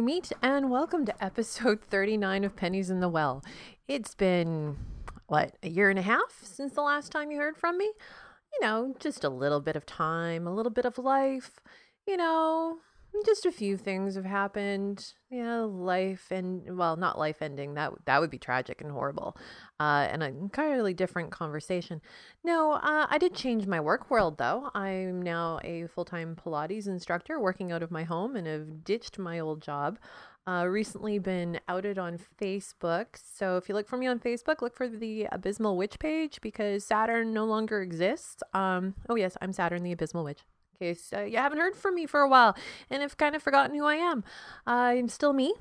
Meet and welcome to episode 39 of Pennies in the Well. It's been, what, a year and a half since the last time you heard from me? You know, just a little bit of time, a little bit of life, you know, just a few things have happened. Yeah, life and well, not life ending. That that would be tragic and horrible, uh, and a entirely different conversation. No, uh, I did change my work world though. I'm now a full time Pilates instructor working out of my home, and have ditched my old job. Uh, recently been outed on Facebook. So if you look for me on Facebook, look for the Abysmal Witch page because Saturn no longer exists. Um, oh yes, I'm Saturn the Abysmal Witch case uh, you haven't heard from me for a while and have kind of forgotten who I am. I'm still me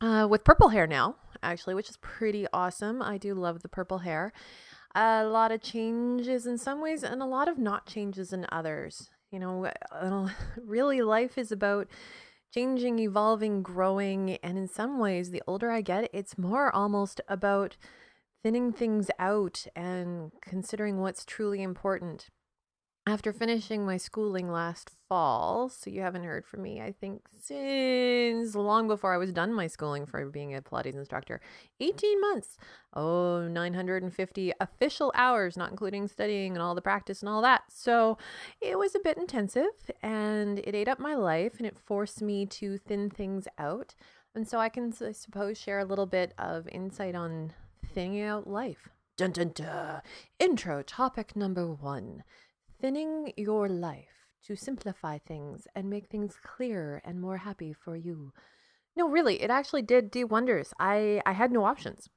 uh, with purple hair now, actually, which is pretty awesome. I do love the purple hair. A lot of changes in some ways and a lot of not changes in others. You know, uh, really, life is about changing, evolving, growing. And in some ways, the older I get, it's more almost about thinning things out and considering what's truly important after finishing my schooling last fall, so you haven't heard from me, I think, since long before I was done my schooling for being a Pilates instructor. 18 months. Oh, 950 official hours, not including studying and all the practice and all that. So it was a bit intensive and it ate up my life and it forced me to thin things out. And so I can, I suppose, share a little bit of insight on thinning out life. Dun dun dun. Intro topic number one thinning your life to simplify things and make things clearer and more happy for you. No, really, it actually did do wonders. I, I had no options.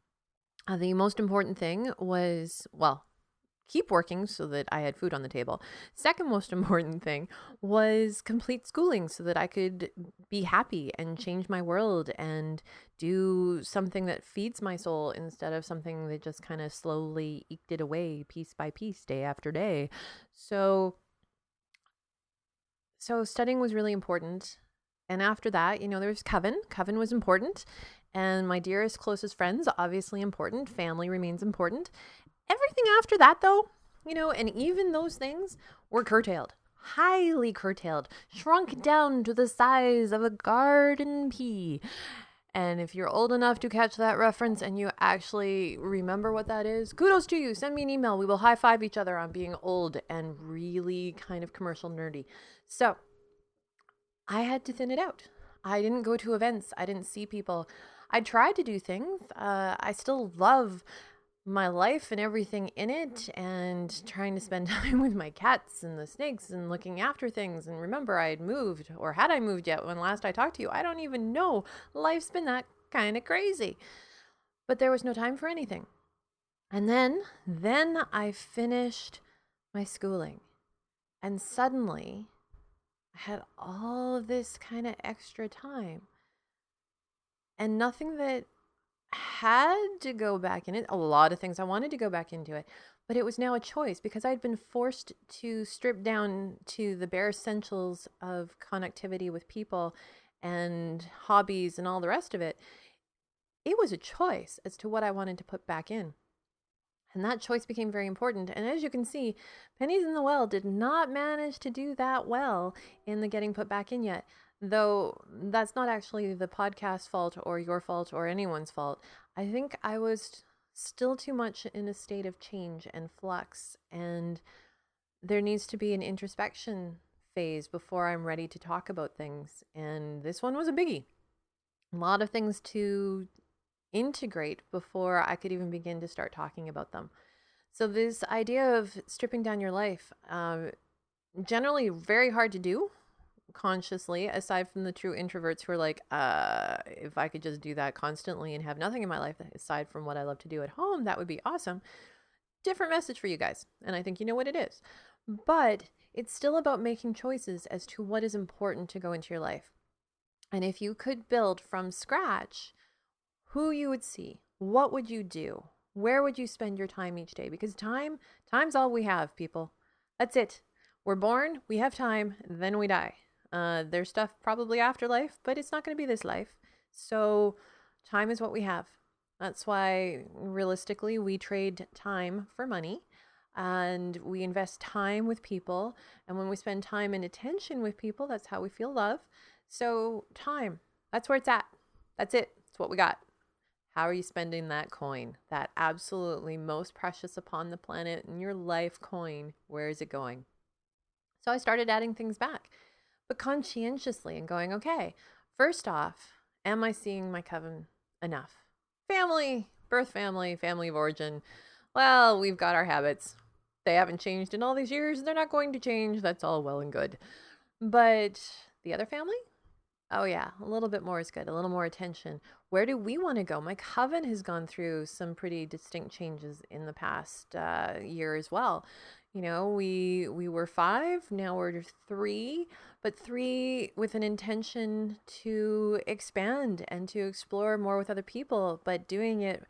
Uh, the most important thing was, well, keep working so that I had food on the table. Second most important thing was complete schooling so that I could be happy and change my world and do something that feeds my soul instead of something that just kind of slowly eked it away piece by piece, day after day. So so studying was really important. And after that, you know, there was Coven. Coven was important. And my dearest, closest friends, obviously important. Family remains important. Everything after that, though, you know, and even those things were curtailed, highly curtailed, shrunk down to the size of a garden pea. And if you're old enough to catch that reference and you actually remember what that is, kudos to you. Send me an email. We will high five each other on being old and really kind of commercial nerdy. So I had to thin it out. I didn't go to events, I didn't see people. I tried to do things. Uh, I still love my life and everything in it and trying to spend time with my cats and the snakes and looking after things and remember I had moved or had I moved yet when last I talked to you? I don't even know. Life's been that kind of crazy. But there was no time for anything. And then then I finished my schooling. And suddenly I had all of this kind of extra time. And nothing that had to go back in it. A lot of things I wanted to go back into it, but it was now a choice because I'd been forced to strip down to the bare essentials of connectivity with people and hobbies and all the rest of it. It was a choice as to what I wanted to put back in. And that choice became very important. And as you can see, Pennies in the Well did not manage to do that well in the getting put back in yet though that's not actually the podcast fault or your fault or anyone's fault. I think I was still too much in a state of change and flux, and there needs to be an introspection phase before I'm ready to talk about things. And this one was a biggie. A lot of things to integrate before I could even begin to start talking about them. So, this idea of stripping down your life, um, generally very hard to do consciously aside from the true introverts who are like uh if i could just do that constantly and have nothing in my life aside from what i love to do at home that would be awesome. Different message for you guys and i think you know what it is. But it's still about making choices as to what is important to go into your life. And if you could build from scratch who you would see what would you do? Where would you spend your time each day? Because time time's all we have people. That's it. We're born we have time then we die uh, there's stuff probably afterlife, but it's not going to be this life. So time is what we have. That's why realistically we trade time for money and we invest time with people. And when we spend time and attention with people, that's how we feel love. So, time, That's where it's at. That's it. It's what we got. How are you spending that coin? That absolutely most precious upon the planet in your life coin. Where is it going? So I started adding things back, but conscientiously and going, okay, first off, am I seeing my coven enough? Family, birth family, family of origin. Well, we've got our habits. They haven't changed in all these years. They're not going to change. That's all well and good. But the other family? Oh, yeah, a little bit more is good, a little more attention. Where do we want to go? My coven has gone through some pretty distinct changes in the past uh, year as well. You know, we we were five, now we're three, but three with an intention to expand and to explore more with other people, but doing it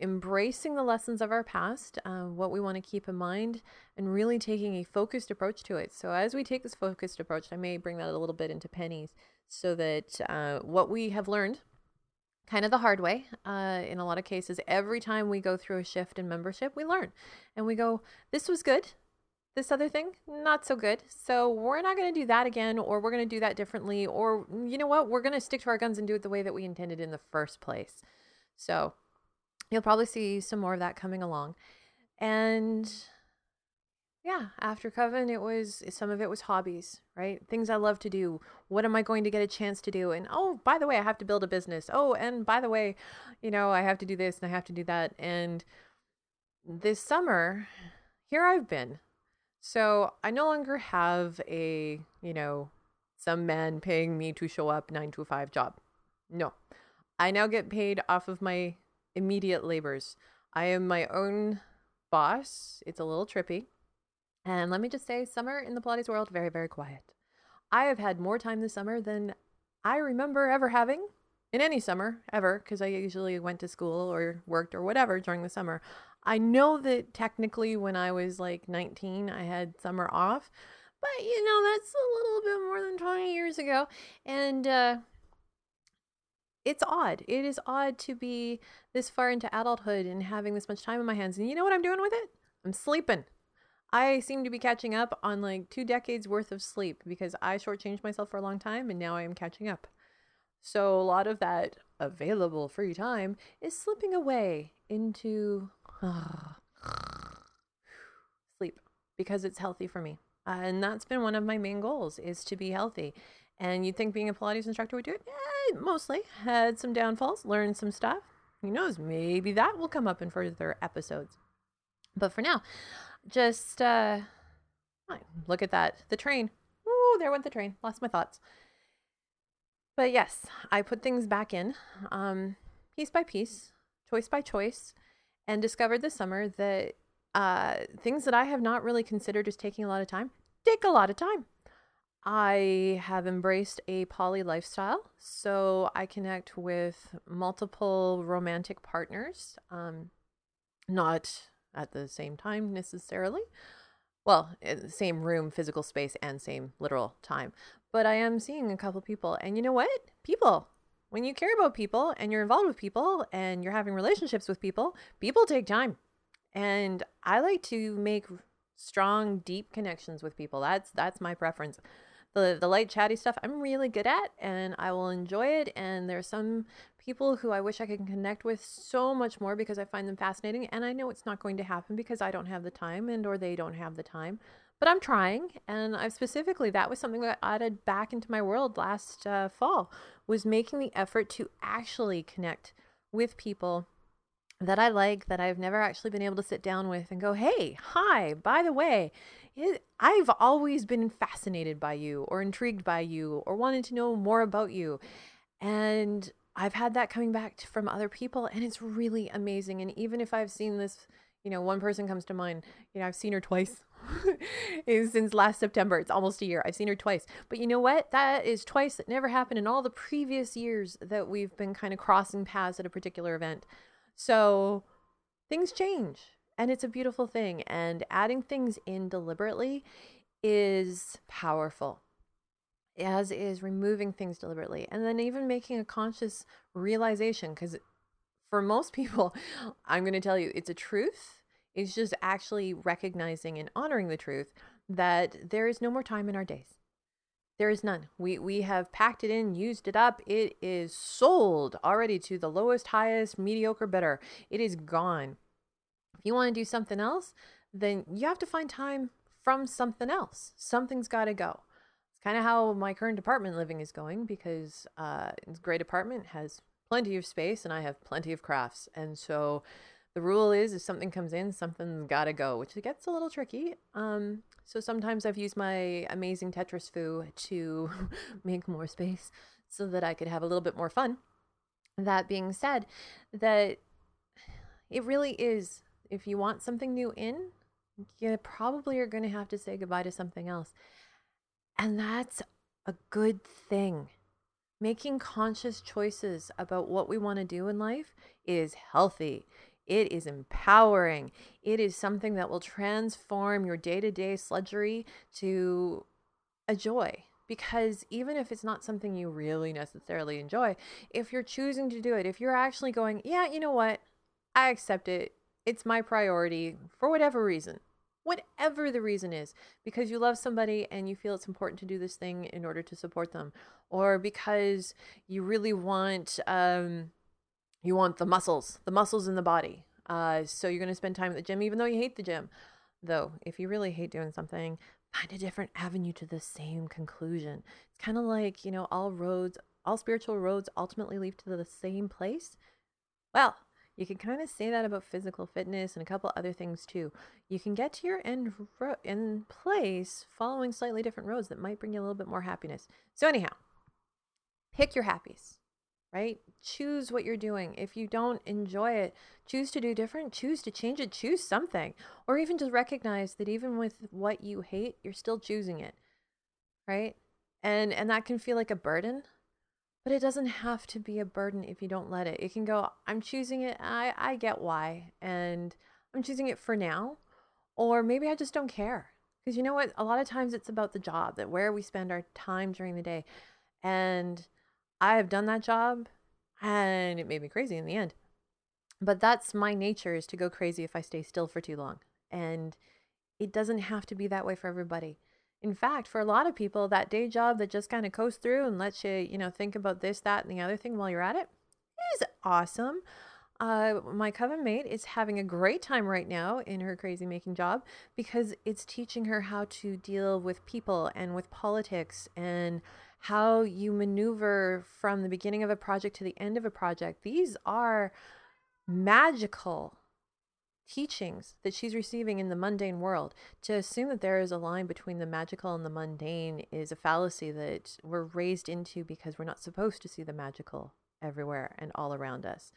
embracing the lessons of our past, uh, what we want to keep in mind, and really taking a focused approach to it. So, as we take this focused approach, I may bring that a little bit into pennies so that uh, what we have learned kind of the hard way uh, in a lot of cases every time we go through a shift in membership we learn and we go this was good. This other thing not so good. So we're not going to do that again or we're going to do that differently or you know what? We're going to stick to our guns and do it the way that we intended in the first place. So you'll probably see some more of that coming along. And yeah, after Coven, it was some of it was hobbies, right? Things I love to do. What am I going to get a chance to do? And oh, by the way, I have to build a business. Oh, and by the way, you know, I have to do this and I have to do that. And this summer, here I've been. So I no longer have a, you know, some man paying me to show up nine to five job. No. I now get paid off of my immediate labors. I am my own boss. It's a little trippy. And let me just say, summer in the Pilates world, very, very quiet. I have had more time this summer than I remember ever having in any summer ever, because I usually went to school or worked or whatever during the summer. I know that technically when I was like 19, I had summer off, but you know, that's a little bit more than 20 years ago. And uh, it's odd. It is odd to be this far into adulthood and having this much time in my hands. And you know what I'm doing with it? I'm sleeping. I seem to be catching up on like two decades worth of sleep because I shortchanged myself for a long time and now I am catching up. So a lot of that available free time is slipping away into uh, sleep because it's healthy for me. Uh, and that's been one of my main goals is to be healthy. And you'd think being a Pilates instructor would do it? Eh, mostly. Had some downfalls, learned some stuff. Who knows? Maybe that will come up in further episodes. But for now, just uh, look at that. The train. Oh, there went the train. Lost my thoughts. But yes, I put things back in um, piece by piece, choice by choice, and discovered this summer that uh, things that I have not really considered as taking a lot of time take a lot of time. I have embraced a poly lifestyle, so I connect with multiple romantic partners, um, not at the same time necessarily. Well, eh, same room, physical space, and same literal time. But I am seeing a couple people, and you know what? People, when you care about people and you're involved with people and you're having relationships with people, people take time. And I like to make strong, deep connections with people. That's that's my preference the the light chatty stuff I'm really good at and I will enjoy it and there's some people who I wish I could connect with so much more because I find them fascinating and I know it's not going to happen because I don't have the time and or they don't have the time but I'm trying and I specifically that was something that I added back into my world last uh, fall was making the effort to actually connect with people that I like that I've never actually been able to sit down with and go, "Hey, hi, by the way, I've always been fascinated by you or intrigued by you or wanted to know more about you. And I've had that coming back to, from other people and it's really amazing. And even if I've seen this, you know, one person comes to mind, you know, I've seen her twice since last September. It's almost a year. I've seen her twice. But you know what? That is twice that never happened in all the previous years that we've been kind of crossing paths at a particular event. So things change and it's a beautiful thing. And adding things in deliberately is powerful, as is removing things deliberately. And then even making a conscious realization, because for most people, I'm going to tell you, it's a truth. It's just actually recognizing and honoring the truth that there is no more time in our days. There is none. We we have packed it in, used it up. It is sold already to the lowest, highest, mediocre bidder. It is gone. If you want to do something else, then you have to find time from something else. Something's got to go. It's kind of how my current apartment living is going because uh, it's a great apartment, has plenty of space, and I have plenty of crafts. And so the rule is if something comes in, something's got to go, which gets a little tricky. Um, so sometimes I've used my amazing Tetris foo to make more space so that I could have a little bit more fun. That being said, that it really is if you want something new in, you probably are going to have to say goodbye to something else. And that's a good thing. Making conscious choices about what we want to do in life is healthy. It is empowering. It is something that will transform your day to day sludgery to a joy. Because even if it's not something you really necessarily enjoy, if you're choosing to do it, if you're actually going, yeah, you know what, I accept it, it's my priority for whatever reason, whatever the reason is, because you love somebody and you feel it's important to do this thing in order to support them, or because you really want, um, you want the muscles, the muscles in the body. Uh, so you're going to spend time at the gym, even though you hate the gym. Though, if you really hate doing something, find a different avenue to the same conclusion. It's kind of like, you know, all roads, all spiritual roads ultimately lead to the same place. Well, you can kind of say that about physical fitness and a couple other things too. You can get to your end ro- end place following slightly different roads that might bring you a little bit more happiness. So anyhow, pick your happies, right? Choose what you're doing. If you don't enjoy it, choose to do different, choose to change it, choose something. Or even just recognize that even with what you hate, you're still choosing it. Right? And and that can feel like a burden but it doesn't have to be a burden if you don't let it. It can go, I'm choosing it. I, I get why. And I'm choosing it for now. Or maybe I just don't care. Because you know what? A lot of times it's about the job, that where we spend our time during the day. And I have done that job and it made me crazy in the end. But that's my nature is to go crazy if I stay still for too long. And it doesn't have to be that way for everybody in fact, for a lot of people, that day job that just kind of coasts through and lets you, you know, think about this, that, and the other thing while you're at it is awesome. Uh, my coven mate is having a great time right now in her crazy making job because it's teaching her how to deal with people and with politics and how you maneuver from the beginning of a project to the end of a project. These are magical teachings that she's receiving in the mundane world. To assume that there is a line between the magical and the mundane is a fallacy that we're raised into because we're not supposed to see the magical everywhere and all around us.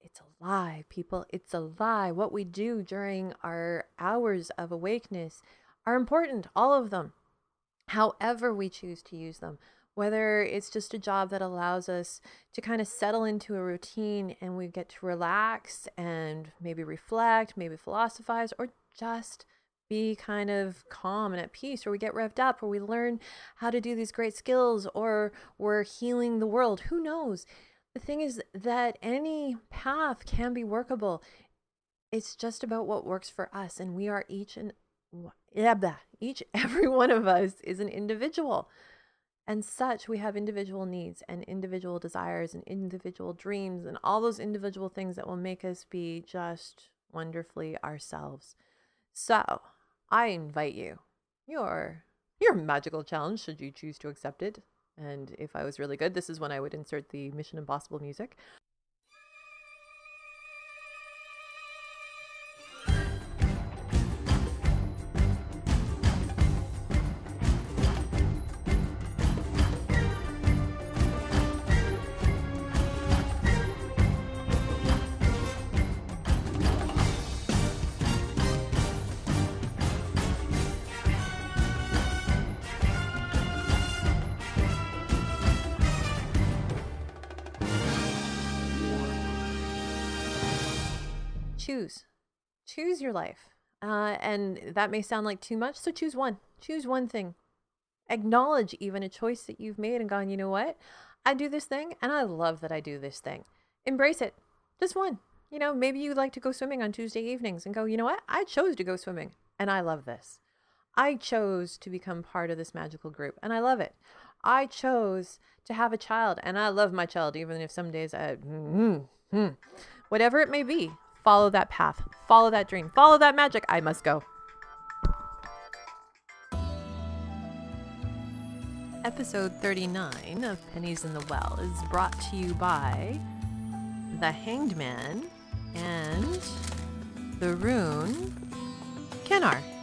It's a lie, people. It's a lie. What we do during our hours of awakeness are important, all of them, however we choose to use them whether it's just a job that allows us to kind of settle into a routine and we get to relax and maybe reflect, maybe philosophize, or just be kind of calm and at peace, or we get revved up, or we learn how to do these great skills, or we're healing the world. Who knows? The thing is that any path can be workable. It's just about what works for us, and we are each and each every one of us is an individual. And such, we have individual needs and individual desires and individual dreams and all those individual things that will make us be just wonderfully ourselves. So, I invite you, your your magical challenge, should you choose to accept it. And if I was really good, this is when I would insert the Mission Impossible music. Choose. Choose your life. Uh, and that may sound like too much so choose one. Choose one thing. Acknowledge even a choice that you've made and gone you know what? I do this thing and i love that i do this thing. Embrace it. Just one. You know maybe you like to go swimming on tuesday evenings and go you know what? I chose to go swimming and i love this. I chose to become part of this magical group and I love it. I chose to have a child and I love my child, even if some days I, mm, mm, whatever it may be, follow that path, follow that dream, follow that magic. I must go. Episode 39 of Pennies in the Well is brought to you by The Hanged Man and the rune Kenaz.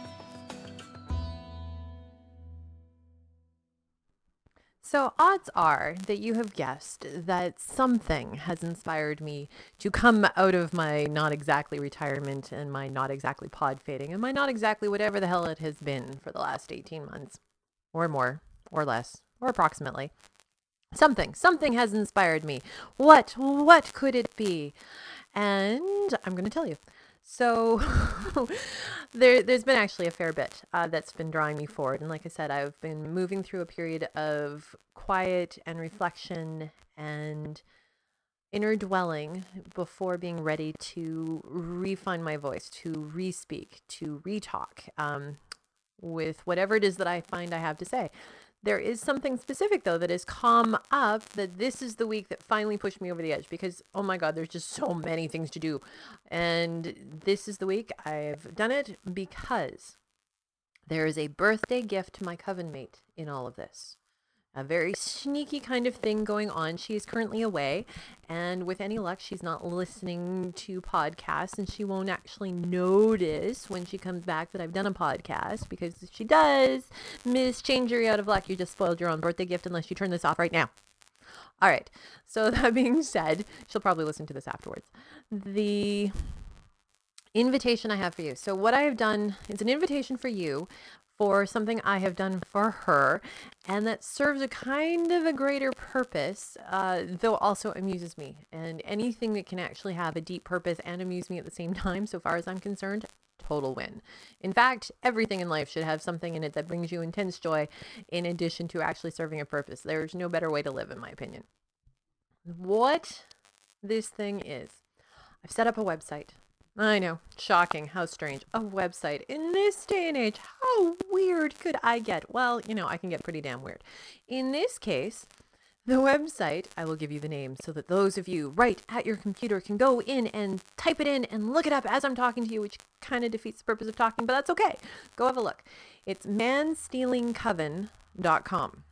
So, odds are that you have guessed that something has inspired me to come out of my not exactly retirement and my not exactly pod fading and my not exactly whatever the hell it has been for the last 18 months or more or less or approximately. Something, something has inspired me. What, what could it be? And I'm going to tell you. So there, there's been actually a fair bit uh, that's been drawing me forward. And like I said, I've been moving through a period of quiet and reflection and inner dwelling before being ready to refine my voice, to re-speak, to re-talk um, with whatever it is that I find I have to say. There is something specific though that has come up that this is the week that finally pushed me over the edge because oh my god, there's just so many things to do. And this is the week I've done it because there is a birthday gift to my coven mate in all of this a very sneaky kind of thing going on. She is currently away, and with any luck, she's not listening to podcasts, and she won't actually notice when she comes back that I've done a podcast because if she does, Miss Changery out of luck, you just spoiled your own birthday gift unless you turn this off right now. All right. So that being said, she'll probably listen to this afterwards. The invitation I have for you. So what I have done is an invitation for you for something I have done for her, and that serves a kind of a greater purpose, uh, though also amuses me. And anything that can actually have a deep purpose and amuse me at the same time, so far as I'm concerned, total win. In fact, everything in life should have something in it that brings you intense joy in addition to actually serving a purpose. There's no better way to live, in my opinion. What this thing is, I've set up a website. I know. Shocking. How strange. A website. In this day and age, how weird could I get? Well, you know, I can get pretty damn weird. In this case, the website, I will give you the name so that those of you right at your computer can go in and type it in and look it up as I'm talking to you, which kind of defeats the purpose of talking, but that's okay. Go have a look. It's manstealingcoven.com.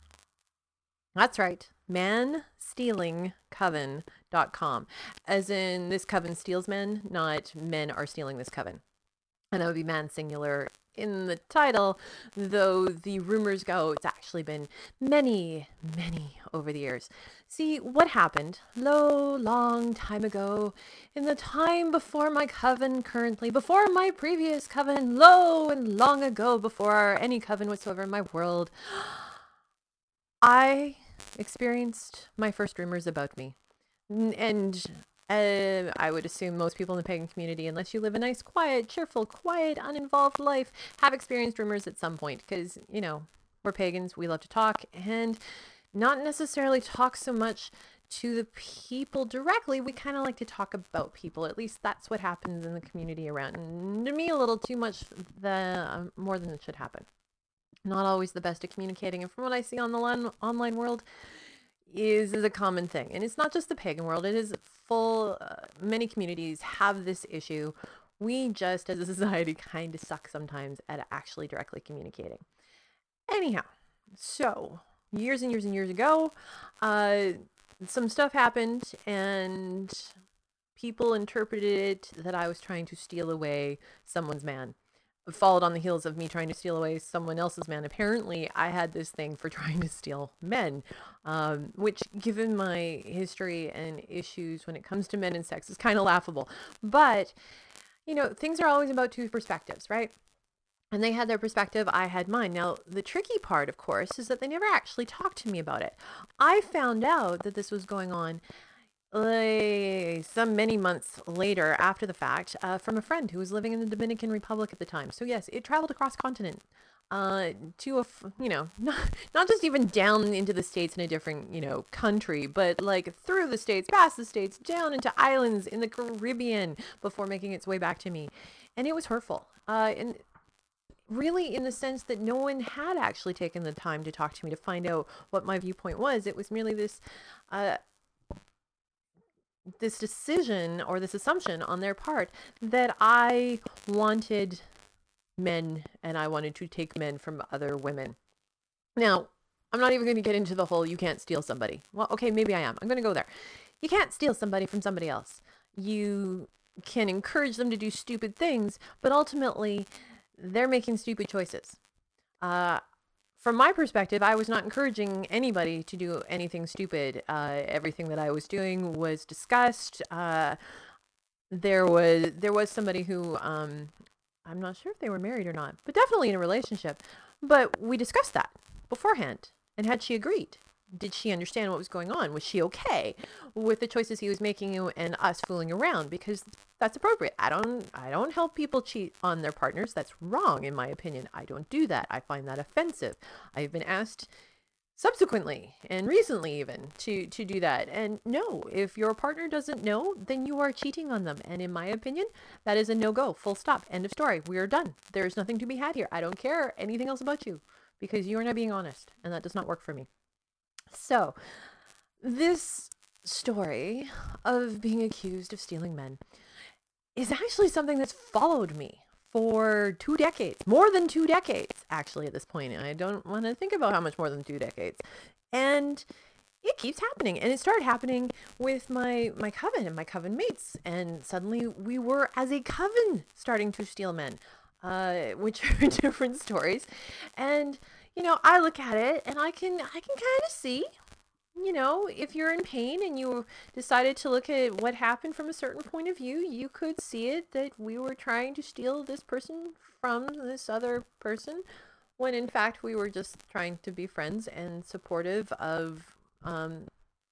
That's right. Manstealingcoven.com. As in, this coven steals men, not men are stealing this coven. And that would be man singular in the title, though the rumors go it's actually been many, many over the years. See, what happened, lo, long time ago, in the time before my coven currently, before my previous coven, lo, and long ago, before any coven whatsoever in my world, I experienced my first rumors about me. And uh, I would assume most people in the pagan community, unless you live a nice, quiet, cheerful, quiet, uninvolved life, have experienced rumors at some point. Because, you know, we're pagans, we love to talk, and not necessarily talk so much to the people directly. We kind of like to talk about people. At least that's what happens in the community around. To me, a little too much, the uh, more than it should happen not always the best at communicating. And from what I see on the line, online world, is is a common thing. And it's not just the pagan world. It is full. Uh, many communities have this issue. We just, as a society, kind of suck sometimes at actually directly communicating. Anyhow, so years and years and years ago, uh, some stuff happened, and people interpreted it that I was trying to steal away someone's man followed on the heels of me trying to steal away someone else's man. Apparently, I had this thing for trying to steal men, um, which, given my history and issues when it comes to men and sex, is kind of laughable. But, you know, things are always about two perspectives, right? And they had their perspective, I had mine. Now, the tricky part, of course, is that they never actually talked to me about it. I found out that this was going on some many months later after the fact uh, from a friend who was living in the Dominican Republic at the time. So yes, it traveled across continent uh, to a, you know, not, not just even down into the states in a different, you know, country, but like through the states, past the states, down into islands in the Caribbean before making its way back to me. And it was hurtful. Uh, and really in the sense that no one had actually taken the time to talk to me to find out what my viewpoint was. It was merely this uh, this decision or this assumption on their part that I wanted men and I wanted to take men from other women. Now, I'm not even going to get into the whole you can't steal somebody. Well, okay, maybe I am. I'm going to go there. You can't steal somebody from somebody else. You can encourage them to do stupid things, but ultimately, they're making stupid choices. Uh, from my perspective, I was not encouraging anybody to do anything stupid. Uh, everything that I was doing was discussed. Uh, there was there was somebody who um, I'm not sure if they were married or not, but definitely in a relationship. But we discussed that beforehand, and had she agreed, did she understand what was going on? Was she okay with the choices he was making and us fooling around? Because that's appropriate. I don't I don't help people cheat on their partners. That's wrong in my opinion. I don't do that. I find that offensive. I've been asked subsequently and recently even to to do that. And no, if your partner doesn't know, then you are cheating on them. And in my opinion, that is a no-go. Full stop. End of story. We are done. There's nothing to be had here. I don't care anything else about you because you are not being honest and that does not work for me. So, this story of being accused of stealing men is actually something that's followed me for two decades, more than two decades, actually, at this point. I don't want to think about how much more than two decades. And it keeps happening. And it started happening with my, my coven and my coven mates. And suddenly we were, as a coven, starting to steal men, uh, which are different stories. And you know, I look at it and I can I can kind of see, you know, if you're in pain and you decided to look at what happened from a certain point of view, you could see it that we were trying to steal this person from this other person when in fact we were just trying to be friends and supportive of um,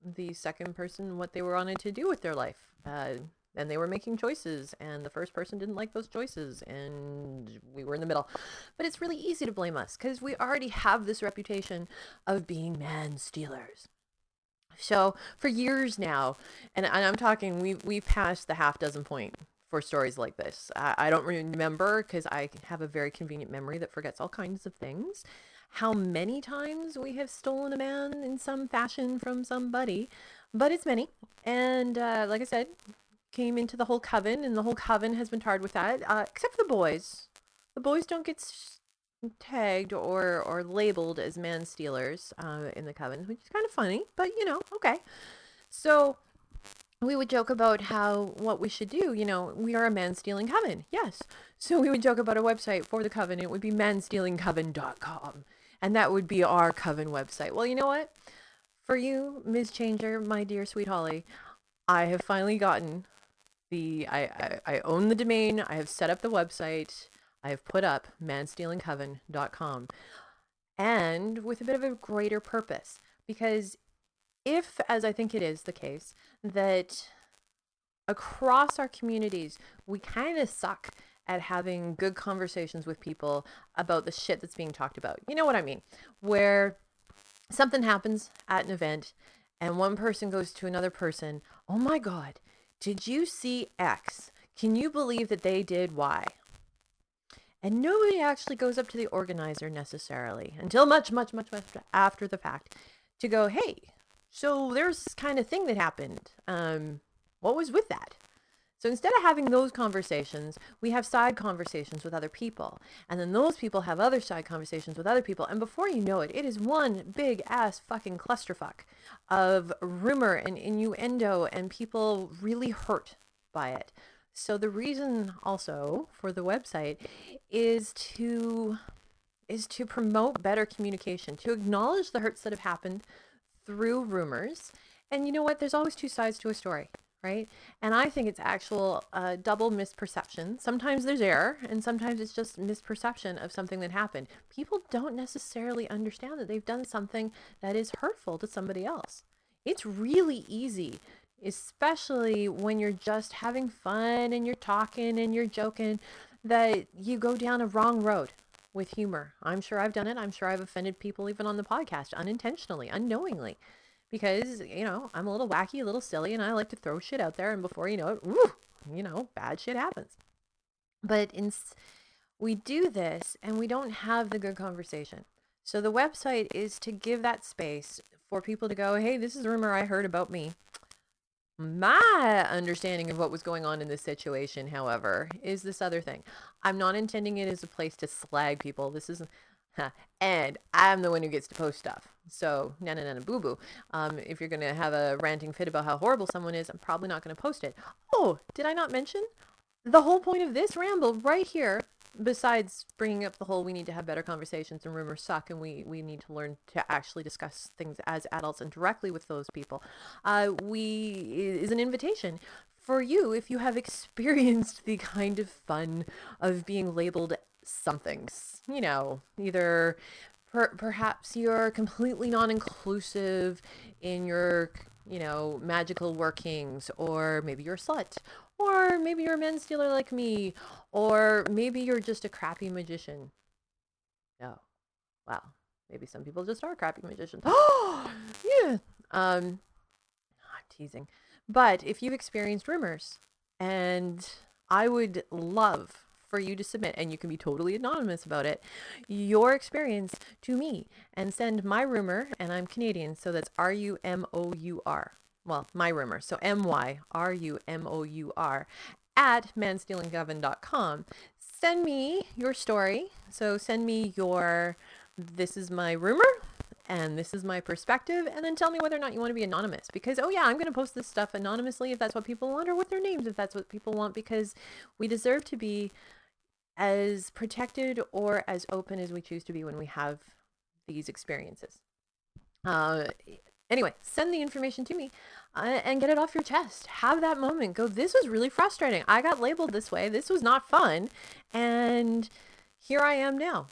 the second person what they were wanting to do with their life. Uh, and they were making choices and the first person didn't like those choices and we were in the middle. But it's really easy to blame us because we already have this reputation of being man stealers so for years now and, and i'm talking we we passed the half dozen point for stories like this. I, I don't remember because i have a very convenient memory that forgets all kinds of things. How many times we have stolen a man in some fashion from somebody but it's many. And uh, like i said came into the whole coven, and the whole coven has been tarred with that, uh, except for the boys. The boys don't get tagged or or labeled as man stealers uh, in the coven, which is kind of funny, but you know, okay. So we would joke about how what we should do. You know, we are a man stealing coven. Yes. So we would joke about a website for the coven. It would be manstealingcoven.com. And that would be our coven website. Well, you know what? For you, Ms. Changer, my dear sweet Holly, I have finally gotten the I, I, I own the domain. I have set up the website. I have put up manstealingcoven.com and with a bit of a greater purpose because if as I think it is the case that across our communities we kind of suck at having good conversations with people about the shit that's being talked about. You know what I mean? Where something happens at an event and one person goes to another person, "Oh my god, did you see X? Can you believe that they did Y? And nobody actually goes up to the organizer necessarily until much, much, much, much after the fact to go, hey, so there's this kind of thing that happened. Um, what was with that? So instead of having those conversations, we have side conversations with other people. And then those people have other side conversations with other people. And before you know it, it is one big ass fucking clusterfuck of rumor and innuendo and people really hurt by it. So the reason also for the website is to is to promote better communication, to acknowledge the hurts that have happened through rumors. And you know what? There's always two sides to a story right? And I think it's actual uh, double misperception. Sometimes there's error, and sometimes it's just misperception of something that happened. People don't necessarily understand that they've done something that is hurtful to somebody else. It's really easy, especially when you're just having fun and you're talking and you're joking, that you go down a wrong road with humor. I'm sure I've done it. I'm sure I've offended people even on the podcast unintentionally, unknowingly because, you know, I'm a little wacky, a little silly, and I like to throw shit out there. And before you know it, woo, you know, bad shit happens. But in, we do this and we don't have the good conversation. So the website is to give that space for people to go, hey, this is a rumor I heard about me. My understanding of what was going on in this situation, however, is this other thing. I'm not intending it as a place to slag people. This and I'm the one who gets to post stuff. So, na na na boo boo. Um, if you're going to have a ranting fit about how horrible someone is, I'm probably not going to post it. Oh, did I not mention? The whole point of this ramble right here besides bringing up the whole we need to have better conversations and rumors suck and we we need to learn to actually discuss things as adults and directly with those people uh, we is an invitation for you if you have experienced the kind of fun of being labeled somethings you know either per- perhaps you're completely non-inclusive in your you know magical workings or maybe you're a slut or maybe you're a man stealer like me. Or maybe you're just a crappy magician. No. Wow. Maybe some people just are crappy magicians. Oh, yeah. Um, I'm teasing. But if you've experienced rumors, and I would love for you to submit, and you can be totally anonymous about it, your experience to me and send my rumor, and I'm Canadian, so that's R U M O U R well, my rumor. So M Y R U M O U R at manstealingcoven.com. Send me your story. So send me your this is my rumor and this is my perspective and then tell me whether or not you want to be anonymous because oh yeah i'm going to post this stuff anonymously if that's what people want or with their names if that's what people want because we deserve to be as protected or as open as we choose to be when we have these experiences uh, Anyway, send the information to me uh, and get it off your chest. Have that moment. Go, this was really frustrating. I got labeled this way. This was not fun. And here I am now.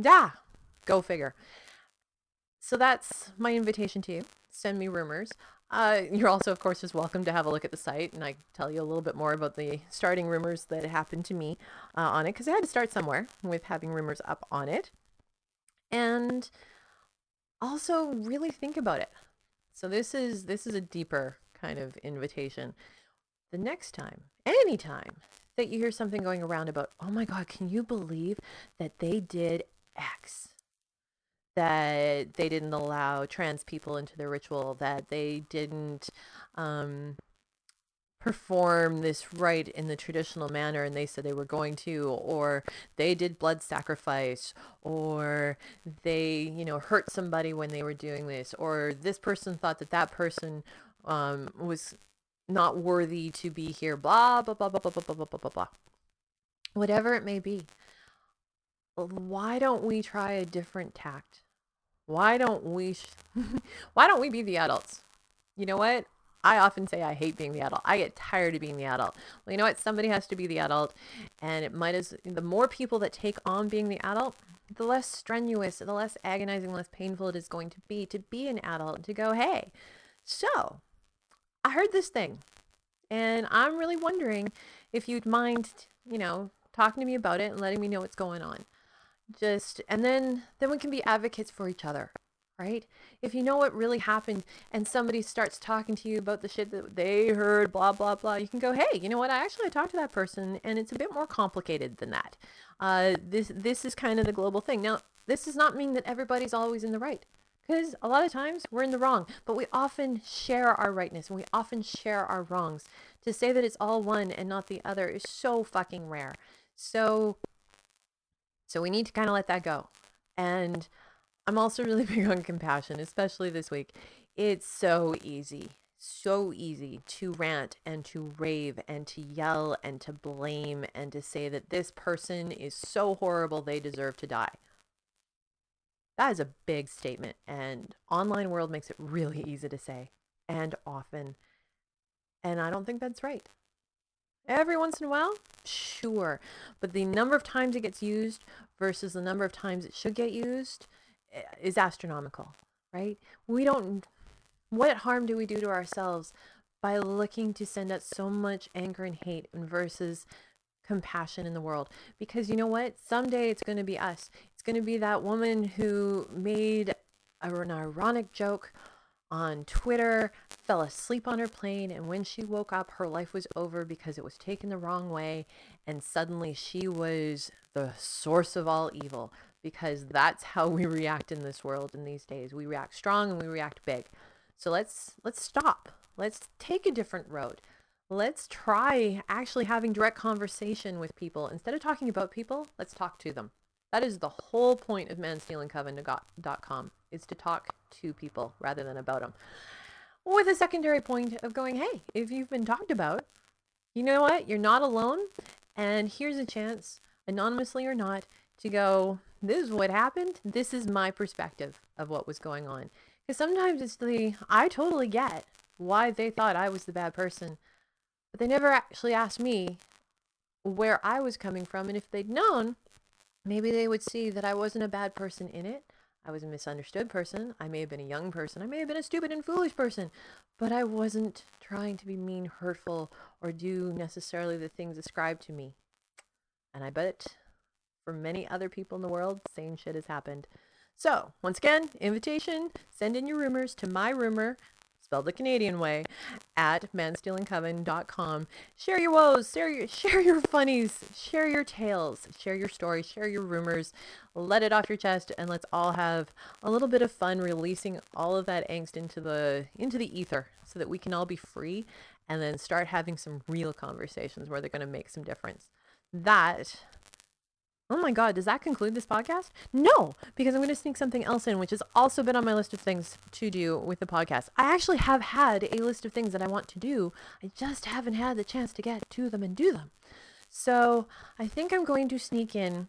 Da, go figure. So that's my invitation to you. Send me rumors. Uh, you're also, of course, just welcome to have a look at the site, and I tell you a little bit more about the starting rumors that happened to me uh, on it, because I had to start somewhere with having rumors up on it. And also, really think about it. So this is this is a deeper kind of invitation. The next time, anytime that you hear something going around about, oh my God, can you believe that they did X? That they didn't allow trans people into the ritual, that they didn't um, perform this rite in the traditional manner and they said they were going to or they did blood sacrifice or they you know hurt somebody when they were doing this or this person thought that that person um, was not worthy to be here blah blah blah blah blah blah blah blah blah blah whatever it may be why don't we try a different tact why don't we sh- why don't we be the adults you know what I often say I hate being the adult. I get tired of being the adult. Well, you know what? Somebody has to be the adult, and it might as the more people that take on being the adult, the less strenuous, the less agonizing, less painful it is going to be to be an adult and to go, hey, so I heard this thing, and I'm really wondering if you'd mind, you know, talking to me about it and letting me know what's going on. Just and then then we can be advocates for each other right? If you know what really happened and somebody starts talking to you about the shit that they heard, blah, blah, blah, you can go, hey, you know what? I actually talked to that person and it's a bit more complicated than that. Uh, this, this is kind of the global thing. Now, this does not mean that everybody's always in the right because a lot of times we're in the wrong, but we often share our rightness and we often share our wrongs. To say that it's all one and not the other is so fucking rare. So, so we need to kind of let that go. And I'm also really big on compassion, especially this week. It's so easy, so easy to rant and to rave and to yell and to blame and to say that this person is so horrible they deserve to die. That is a big statement, and online world makes it really easy to say and often. And I don't think that's right. Every once in a while, sure. But the number of times it gets used versus the number of times it should get used, eh, is astronomical, right? We don't, what harm do we do to ourselves by looking to send out so much anger and hate and versus compassion in the world? Because you know what? Someday it's going to be us. It's going to be that woman who made an ironic joke on Twitter, fell asleep on her plane, and when she woke up, her life was over because it was taken the wrong way, and suddenly she was the source of all evil because that's how we react in this world in these days. We react strong and we react big. So let's let's stop. Let's take a different road. Let's try actually having direct conversation with people instead of talking about people. Let's talk to them. That is the whole point of manstealingcoven.com is to talk to people rather than about them. With a secondary point of going, hey, if you've been talked about, you know what? You're not alone. And here's a chance, anonymously or not, to go, this is what happened. This is my perspective of what was going on. Because sometimes it's the, I totally get why they thought I was the bad person, but they never actually asked me where I was coming from. And if they'd known, maybe they would see that I wasn't a bad person in it. I was a misunderstood person. I may have been a young person. I may have been a stupid and foolish person, but I wasn't trying to be mean, hurtful, or do necessarily the things ascribed to me. And I bet for many other people in the world, same shit has happened. So, once again, invitation, send in your rumors to my rumor spelled the Canadian way, at manstealingcoven.com. Share your woes, share your, share your funnies, share your tales, share your stories, share your rumors. Let it off your chest, and let's all have a little bit of fun releasing all of that angst into the into the ether, so that we can all be free, and then start having some real conversations where they're going to make some difference. That Oh my God, does that conclude this podcast? No, because I'm going to sneak something else in, which has also been on my list of things to do with the podcast. I actually have had a list of things that I want to do. I just haven't had the chance to get to them and do them. So I think I'm going to sneak in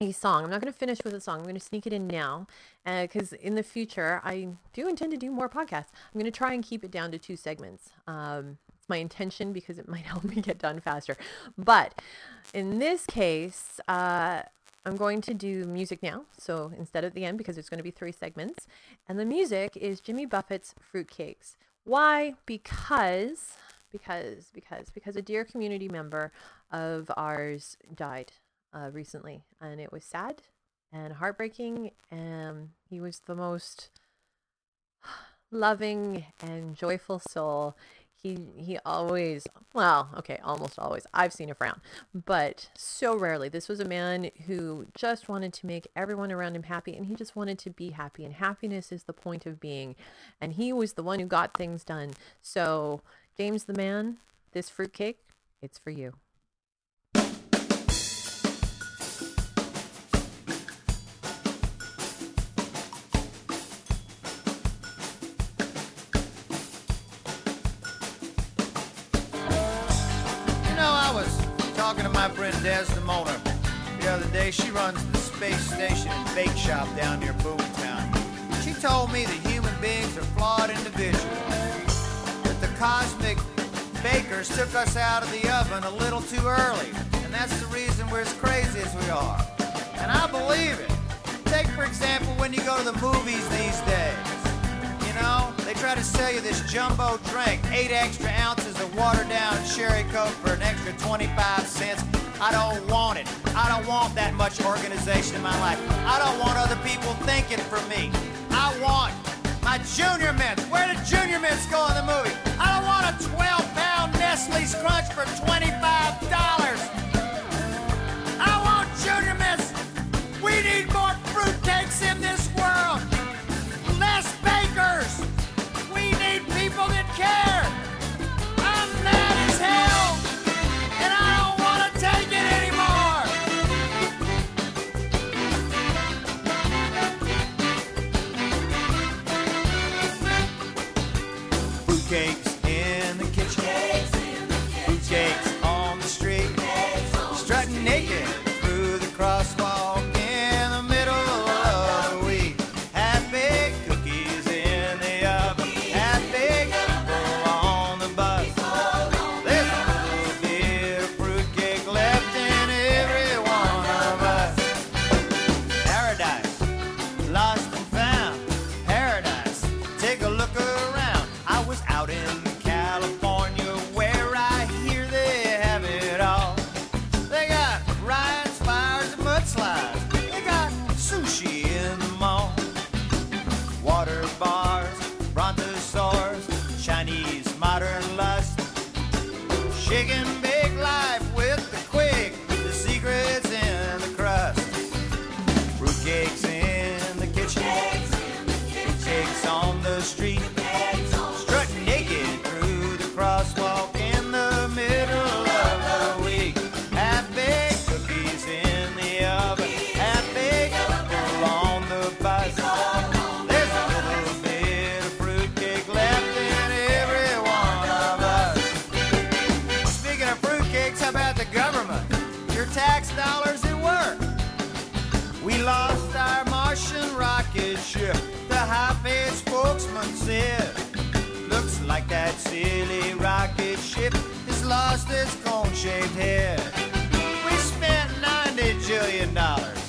a song. I'm not going to finish with a song. I'm going to sneak it in now because uh, in the future, I do intend to do more podcasts. I'm going to try and keep it down to two segments. Um, it's my intention because it might help me get done faster. But in this case, uh, I'm going to do music now. So instead of the end, because it's going to be three segments. And the music is Jimmy Buffett's Fruitcakes. Why? Because, because, because, because a dear community member of ours died uh, recently. And it was sad and heartbreaking. And he was the most loving and joyful soul he he always well okay almost always i've seen a frown but so rarely. This was a man who just wanted to make everyone around him happy and he just wanted to be happy and happiness is the point of being and he was the one who got things done. So james the man this fruitcake it's for you Desdemona. The other day, she runs the space station and bake shop down near Boomtown. She told me that human beings are flawed individuals. That the cosmic bakers took us out of the oven a little too early. And that's the reason we're as crazy as we are. And I believe it. Take, for example, when you go to the movies these days. You know, they try to sell you this jumbo drink, eight extra ounces of watered down cherry coke for an extra 25 cents. I don't want it. I don't want that much organization in my life. I don't want other people thinking for me. I want my junior mints. Where did junior mints go in the movie? I don't want a 12 pound Nestle's Crunch for $25. Spokesman said. Looks like that silly rocket ship has lost its cone-shaped head. We spent 90 jillion dollars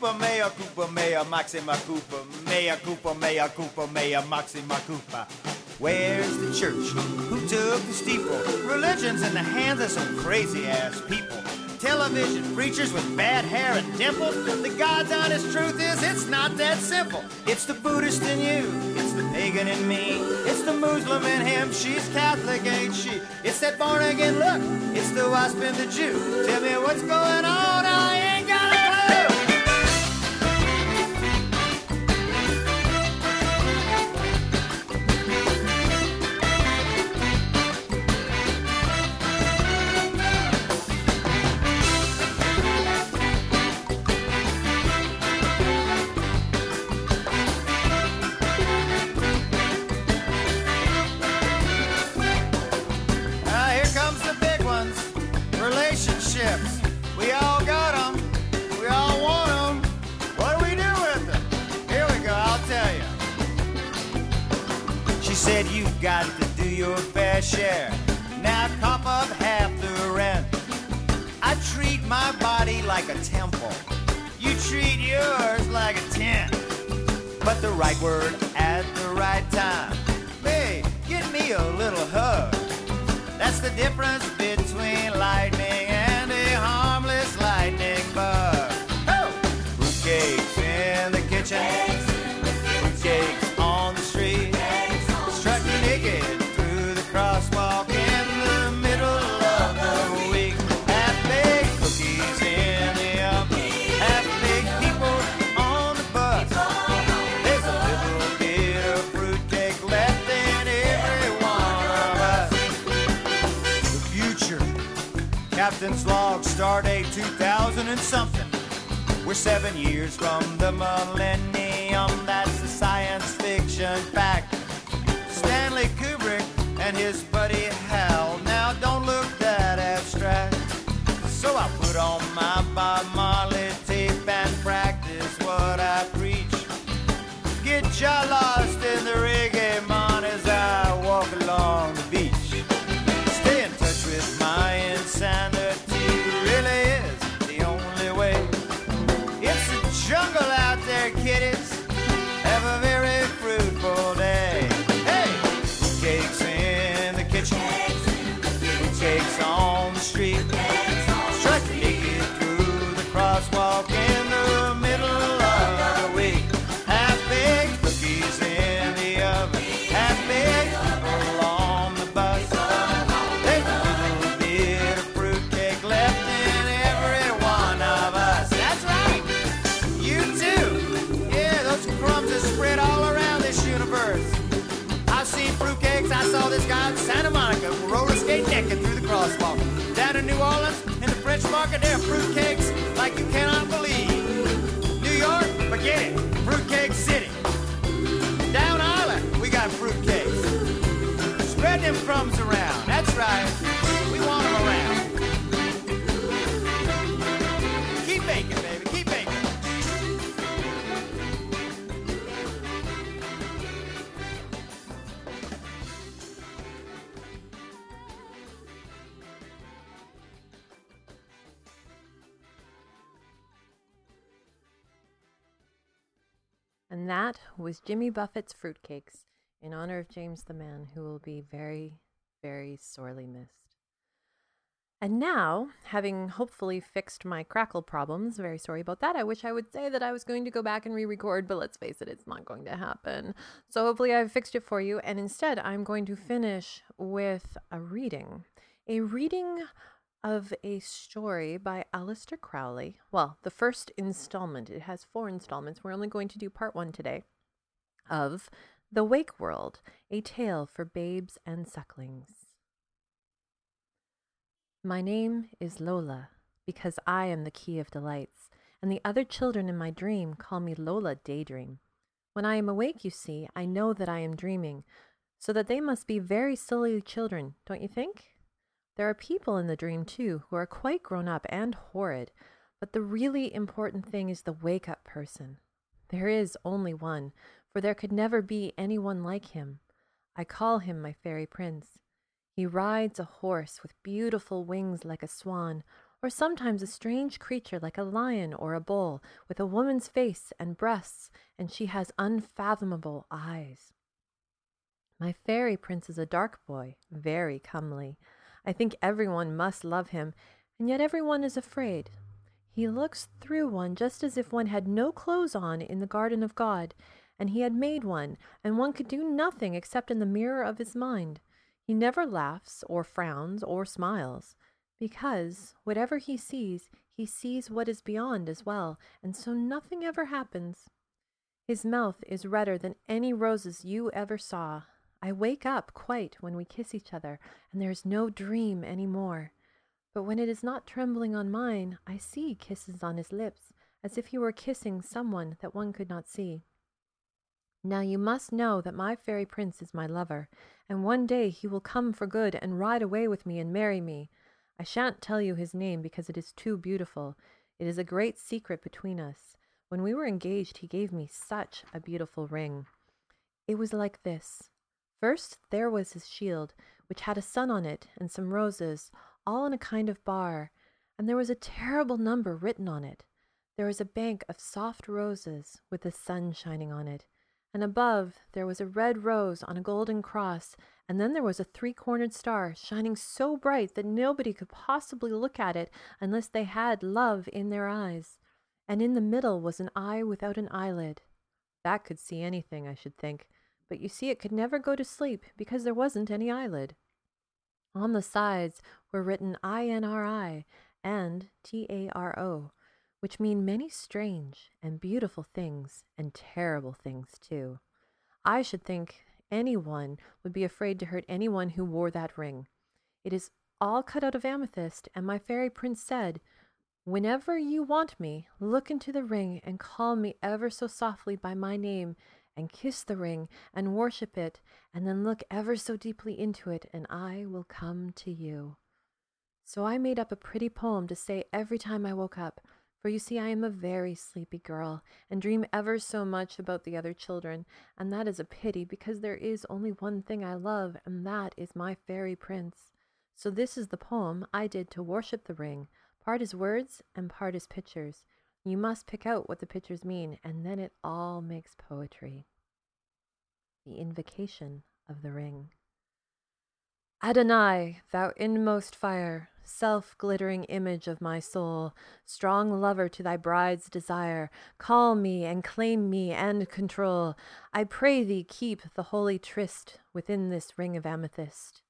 Culpa, Mea Culpa, Mea Maxima Culpa, Mea Culpa, Mea Culpa, Mea Maxima Culpa. Where's the church? Who took the steeple? Religion's in the hands of some crazy ass people. Television preachers with bad hair and dimples. The God's honest truth is it's not that simple. It's the Buddhist in you, it's the pagan in me, it's the Muslim in him. She's Catholic, ain't she? It's that born again look, it's the wasp and the Jew. Tell me what's going on, I ain't fair share. Now cough up half the rent. I treat my body like a temple. You treat yours like a tent. But the right word at the right time. Babe, give me a little hug. That's the difference between lightning and a harmless lightning bug. Oh! Fruitcakes in the kitchen, Captain's log, stardate 2000 and something. We're seven years from the millennium. That's a science fiction fact. Stanley Kubrick and his buddy Hal. Now don't look that abstract. So I put on market, fruitcakes like you cannot believe. New York, forget it. Fruitcake City. Down Island, we got fruitcakes. Spread them crumbs around. That's right. Was Jimmy Buffett's Fruitcakes in honor of James the Man, who will be very, very sorely missed. And now, having hopefully fixed my crackle problems, very sorry about that. I wish I would say that I was going to go back and re record, but let's face it, it's not going to happen. So hopefully I've fixed it for you. And instead, I'm going to finish with a reading. A reading of a story by Aleister Crowley. Well, the first installment. It has four installments. We're only going to do part one today of The Wake World, a tale for babes and sucklings. My name is Lola because I am the key of delights, and the other children in my dream call me Lola Daydream. When I am awake, you see, I know that I am dreaming, so that they must be very silly children, don't you think? There are people in the dream, too, who are quite grown up and horrid, but the really important thing is the wake up person. There is only one, for there could never be any one like him. I call him my fairy prince. He rides a horse with beautiful wings like a swan, or sometimes a strange creature like a lion or a bull, with a woman's face and breasts, and she has unfathomable eyes. My fairy prince is a dark boy, very comely. I think everyone must love him, and yet everyone is afraid. He looks through one just as if one had no clothes on in the garden of God, and he had made one, and one could do nothing except in the mirror of his mind. He never laughs or frowns or smiles, because whatever he sees, he sees what is beyond as well, and so nothing ever happens. His mouth is redder than any roses you ever saw. I wake up quite when we kiss each other, and there is no dream any more. But when it is not trembling on mine, I see kisses on his lips, as if he were kissing someone that one could not see. Now you must know that my fairy prince is my lover, and one day he will come for good and ride away with me and marry me. I shan't tell you his name because it is too beautiful. It is a great secret between us. When we were engaged, he gave me such a beautiful ring. It was like this. First, there was his shield, which had a sun on it and some roses, all in a kind of bar, and there was a terrible number written on it. There was a bank of soft roses with the sun shining on it and above there was a red rose on a golden cross, and then there was a three cornered star shining so bright that nobody could possibly look at it unless they had love in their eyes. And in the middle was an eye without an eyelid. That could see anything, I should think, but you see, it could never go to sleep because there wasn't any eyelid. On the sides were written INRI and TARO, which mean many strange and beautiful things and terrible things too. I should think anyone would be afraid to hurt anyone who wore that ring. It is all cut out of amethyst, and my fairy prince said, Whenever you want me, look into the ring and call me ever so softly by my name, and kiss the ring and worship it, and then look ever so deeply into it, and I will come to you. So I made up a pretty poem to say every time I woke up, for you see, I am a very sleepy girl, and dream ever so much about the other children, and that is a pity, because there is only one thing I love, and that is my fairy prince. So this is the poem I did to worship the ring. Part is words and part is pictures. You must pick out what the pictures mean, and then it all makes poetry. The Invocation of the Ring. Adonai, thou inmost fire, self glittering image of my soul, strong lover to thy bride's desire, call me and claim me and control. I pray thee keep the holy tryst within this ring of amethyst.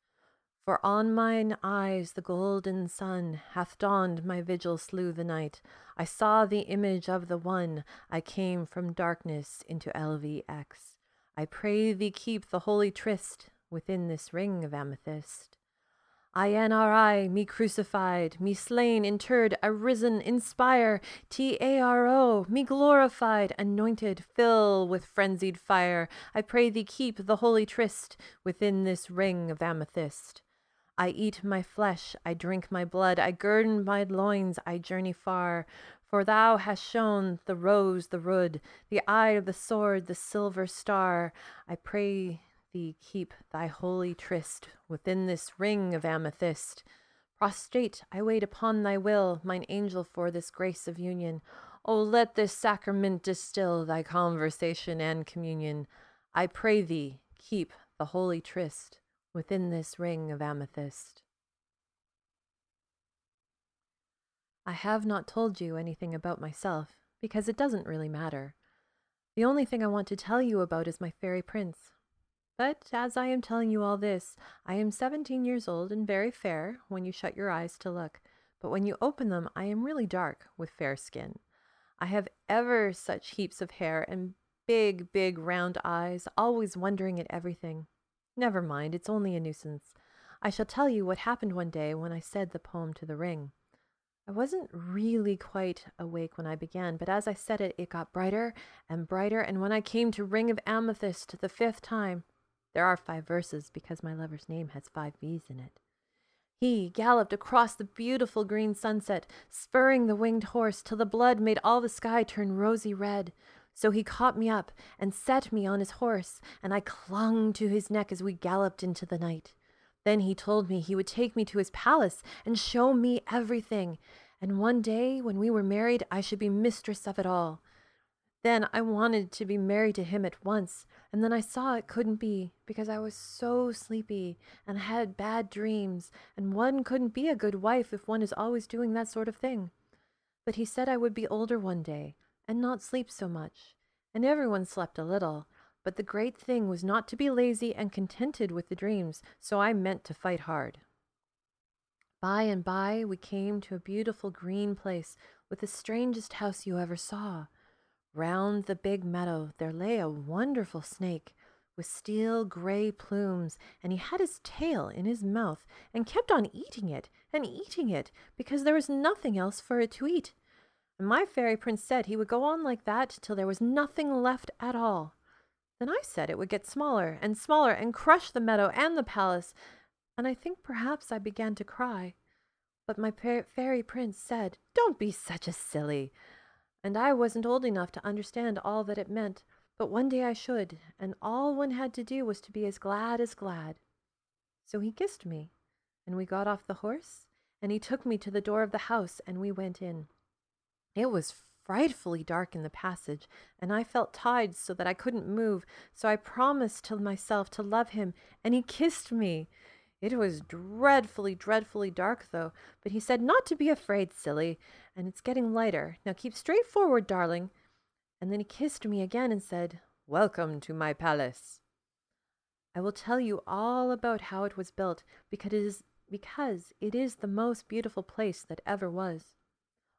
For on mine eyes the golden sun hath dawned, my vigil slew the night. I saw the image of the one, I came from darkness into LVX. I pray thee keep the holy tryst within this ring of amethyst. INRI, me crucified, me slain, interred, arisen, inspire, TARO, me glorified, anointed, fill with frenzied fire. I pray thee keep the holy tryst within this ring of amethyst. I eat my flesh, I drink my blood, I gird my loins, I journey far. For thou hast shown the rose, the rood, the eye of the sword, the silver star. I pray thee keep thy holy tryst within this ring of amethyst. Prostrate I wait upon thy will, mine angel, for this grace of union. Oh, let this sacrament distill thy conversation and communion. I pray thee, keep the holy tryst within this ring of amethyst. I have not told you anything about myself, because it doesn't really matter. The only thing I want to tell you about is my fairy prince. But as I am telling you all this, I am seventeen years old and very fair when you shut your eyes to look, but when you open them, I am really dark with fair skin. I have ever such heaps of hair and big, big round eyes, always wondering at everything. Never mind, it's only a nuisance. I shall tell you what happened one day when I said the poem to the ring. I wasn't really quite awake when I began, but as I said it, it got brighter and brighter, and when I came to Ring of Amethyst the fifth time, there are five verses because my lover's name has five V's in it. He galloped across the beautiful green sunset, spurring the winged horse till the blood made all the sky turn rosy red. So he caught me up and set me on his horse, and I clung to his neck as we galloped into the night. Then he told me he would take me to his palace and show me everything, and one day when we were married, I should be mistress of it all. Then I wanted to be married to him at once, and then I saw it couldn't be because I was so sleepy and had bad dreams, and one couldn't be a good wife if one is always doing that sort of thing. But he said I would be older one day and not sleep so much, and everyone slept a little, but the great thing was not to be lazy and contented with the dreams, so I meant to fight hard. By and by, we came to a beautiful green place with the strangest house you ever saw. Round the big meadow there lay a wonderful snake with steel gray plumes, and he had his tail in his mouth and kept on eating it and eating it because there was nothing else for it to eat. And my fairy prince said he would go on like that till there was nothing left at all. Then I said it would get smaller and smaller and crush the meadow and the palace, and I think perhaps I began to cry. But my fairy prince said, Don't be such a silly. And I wasn't old enough to understand all that it meant, but one day I should, and all one had to do was to be as glad as glad. So he kissed me, and we got off the horse, and he took me to the door of the house, and we went in. It was frightfully dark in the passage, and I felt tied so that I couldn't move, so I promised to myself to love him, and he kissed me. It was dreadfully, dreadfully dark, though, but he said not to be afraid, silly, and it's getting lighter. Now keep straight forward, darling. And then he kissed me again and said, Welcome to my palace. I will tell you all about how it was built because it is because it is the most beautiful place that ever was.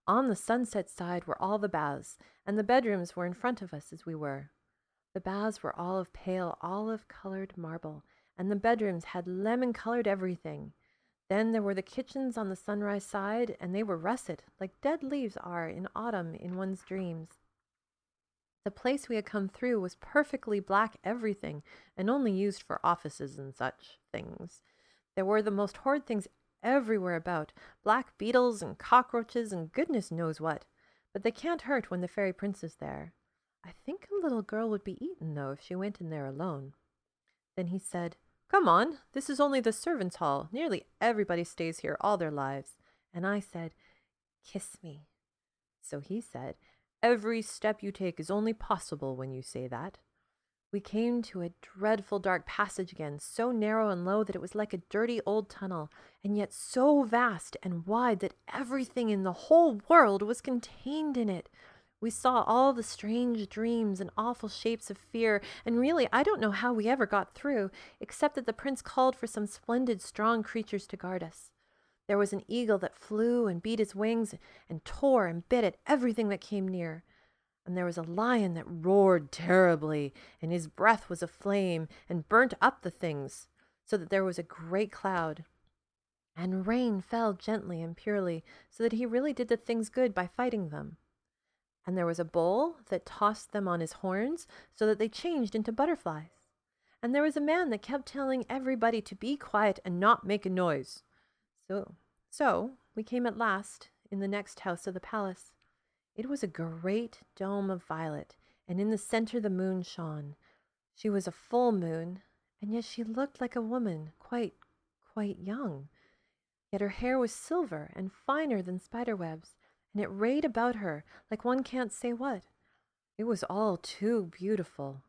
On the sunset side were all the baths, and the bedrooms were in front of us as we were. The baths were all of pale olive colored marble, and the bedrooms had lemon colored everything. Then there were the kitchens on the sunrise side, and they were russet, like dead leaves are in autumn in one's dreams. The place we had come through was perfectly black everything, and only used for offices and such things. There were the most horrid things everywhere about black beetles and cockroaches and goodness knows what. But they can't hurt when the fairy prince is there. I think a little girl would be eaten, though, if she went in there alone. Then he said, Come on, this is only the servants' hall. Nearly everybody stays here all their lives. And I said, Kiss me. So he said, Every step you take is only possible when you say that. We came to a dreadful dark passage again, so narrow and low that it was like a dirty old tunnel, and yet so vast and wide that everything in the whole world was contained in it. We saw all the strange dreams and awful shapes of fear, and really, I don't know how we ever got through, except that the prince called for some splendid, strong creatures to guard us. There was an eagle that flew and beat his wings and tore and bit at everything that came near and there was a lion that roared terribly, and his breath was a flame and burnt up the things, so that there was a great cloud. And rain fell gently and purely, so that he really did the things good by fighting them. And there was a bull that tossed them on his horns, so that they changed into butterflies. And there was a man that kept telling everybody to be quiet and not make a noise. So, so we came at last in the next house of the palace. It was a great dome of violet, and in the center the moon shone. She was a full moon, and yet she looked like a woman, quite, quite young. Yet her hair was silver and finer than spider webs, and it rayed about her like one can't say what. It was all too beautiful.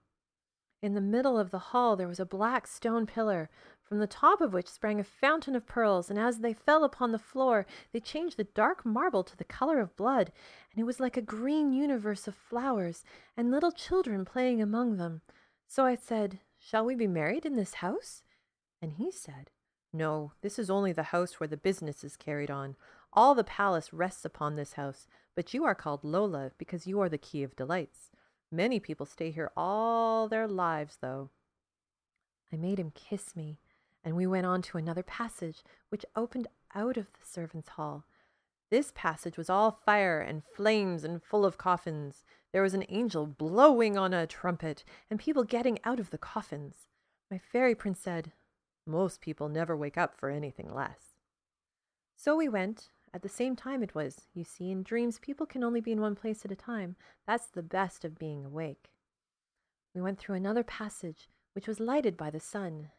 In the middle of the hall there was a black stone pillar, from the top of which sprang a fountain of pearls, and as they fell upon the floor, they changed the dark marble to the color of blood, and it was like a green universe of flowers, and little children playing among them. So I said, Shall we be married in this house? And he said, No, this is only the house where the business is carried on. All the palace rests upon this house, but you are called Lola because you are the key of delights. Many people stay here all their lives, though. I made him kiss me, and we went on to another passage, which opened out of the servants' hall. This passage was all fire and flames and full of coffins. There was an angel blowing on a trumpet, and people getting out of the coffins. My fairy prince said, Most people never wake up for anything less. So we went, at the same time, it was, you see, in dreams, people can only be in one place at a time. That's the best of being awake. We went through another passage, which was lighted by the sun.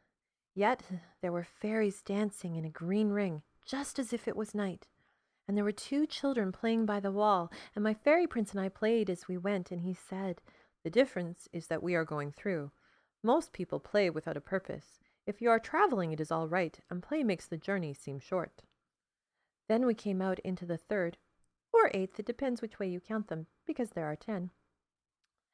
Yet there were fairies dancing in a green ring, just as if it was night. And there were two children playing by the wall, and my fairy prince and I played as we went, and he said, The difference is that we are going through. Most people play without a purpose. If you are traveling, it is all right, and play makes the journey seem short. Then we came out into the third, or eighth, it depends which way you count them, because there are ten,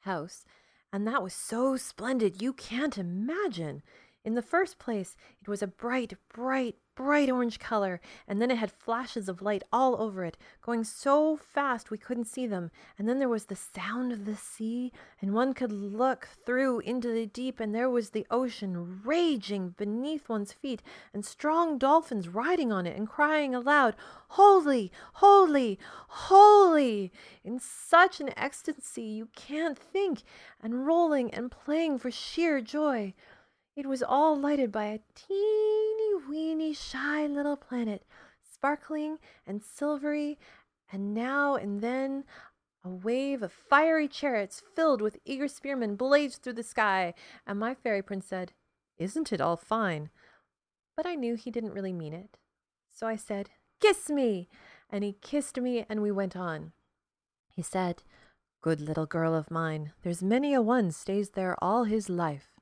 house, and that was so splendid you can't imagine. In the first place, it was a bright, bright, bright orange color, and then it had flashes of light all over it, going so fast we couldn't see them. And then there was the sound of the sea, and one could look through into the deep, and there was the ocean raging beneath one's feet, and strong dolphins riding on it and crying aloud, Holy, holy, holy! in such an ecstasy you can't think, and rolling and playing for sheer joy. It was all lighted by a teeny weeny shy little planet, sparkling and silvery, and now and then a wave of fiery chariots filled with eager spearmen blazed through the sky, and my fairy prince said, Isn't it all fine? But I knew he didn't really mean it. So I said, Kiss me! And he kissed me, and we went on. He said, Good little girl of mine, there's many a one stays there all his life.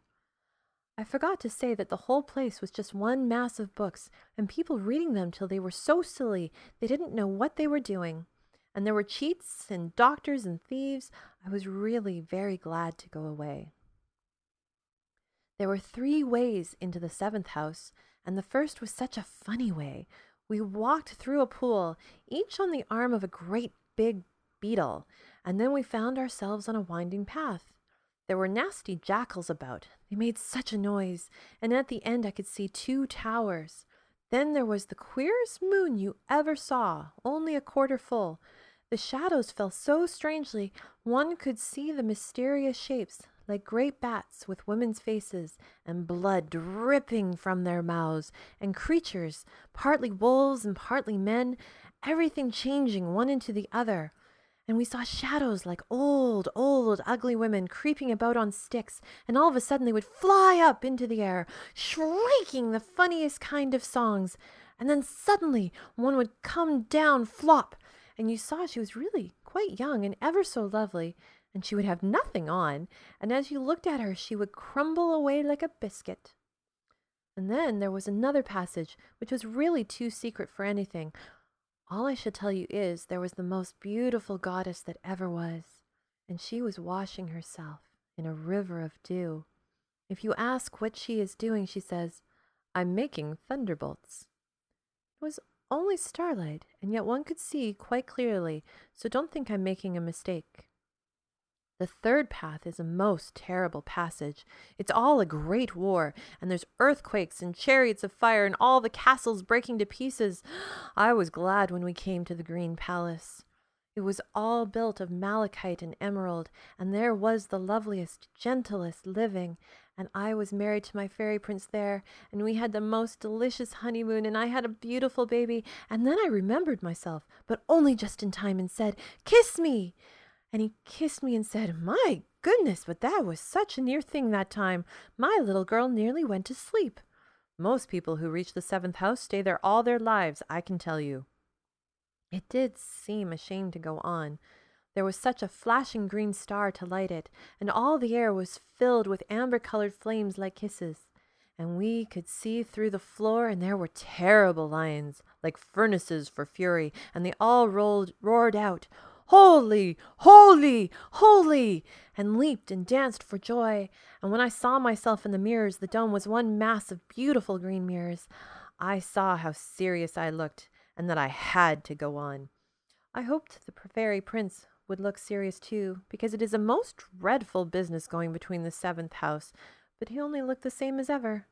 I forgot to say that the whole place was just one mass of books, and people reading them till they were so silly they didn't know what they were doing. And there were cheats and doctors and thieves. I was really very glad to go away. There were three ways into the seventh house, and the first was such a funny way. We walked through a pool, each on the arm of a great big beetle, and then we found ourselves on a winding path. There were nasty jackals about. They made such a noise, and at the end I could see two towers. Then there was the queerest moon you ever saw, only a quarter full. The shadows fell so strangely, one could see the mysterious shapes, like great bats with women's faces, and blood dripping from their mouths, and creatures, partly wolves and partly men, everything changing one into the other and we saw shadows like old, old, ugly women creeping about on sticks, and all of a sudden they would fly up into the air, shrieking the funniest kind of songs, and then suddenly one would come down flop, and you saw she was really quite young and ever so lovely, and she would have nothing on, and as you looked at her, she would crumble away like a biscuit. And then there was another passage, which was really too secret for anything, all I should tell you is there was the most beautiful goddess that ever was, and she was washing herself in a river of dew. If you ask what she is doing, she says, I'm making thunderbolts. It was only starlight, and yet one could see quite clearly, so don't think I'm making a mistake. The third path is a most terrible passage. It's all a great war, and there's earthquakes and chariots of fire and all the castles breaking to pieces. I was glad when we came to the Green Palace. It was all built of malachite and emerald, and there was the loveliest, gentlest living. And I was married to my fairy prince there, and we had the most delicious honeymoon, and I had a beautiful baby. And then I remembered myself, but only just in time, and said, Kiss me! And he kissed me and said, My goodness, but that was such a near thing that time. My little girl nearly went to sleep. Most people who reach the seventh house stay there all their lives, I can tell you. It did seem a shame to go on. There was such a flashing green star to light it, and all the air was filled with amber colored flames like kisses. And we could see through the floor, and there were terrible lions, like furnaces for fury, and they all rolled, roared out, Holy, holy, holy, and leaped and danced for joy. And when I saw myself in the mirrors, the dome was one mass of beautiful green mirrors. I saw how serious I looked, and that I had to go on. I hoped the fairy prince would look serious too, because it is a most dreadful business going between the seventh house, but he only looked the same as ever.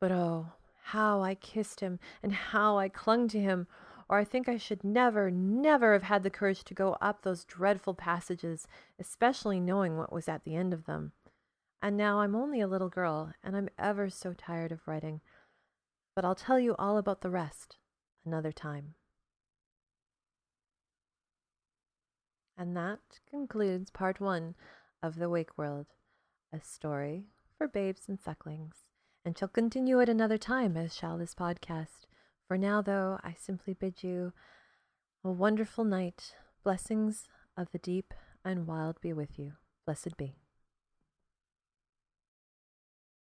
But oh, how I kissed him, and how I clung to him! Or I think I should never, never have had the courage to go up those dreadful passages, especially knowing what was at the end of them. And now I'm only a little girl, and I'm ever so tired of writing. But I'll tell you all about the rest another time. And that concludes part one of The Wake World, a story for babes and sucklings, and shall continue at another time, as shall this podcast. For now, though, I simply bid you a wonderful night. Blessings of the deep and wild be with you. Blessed be.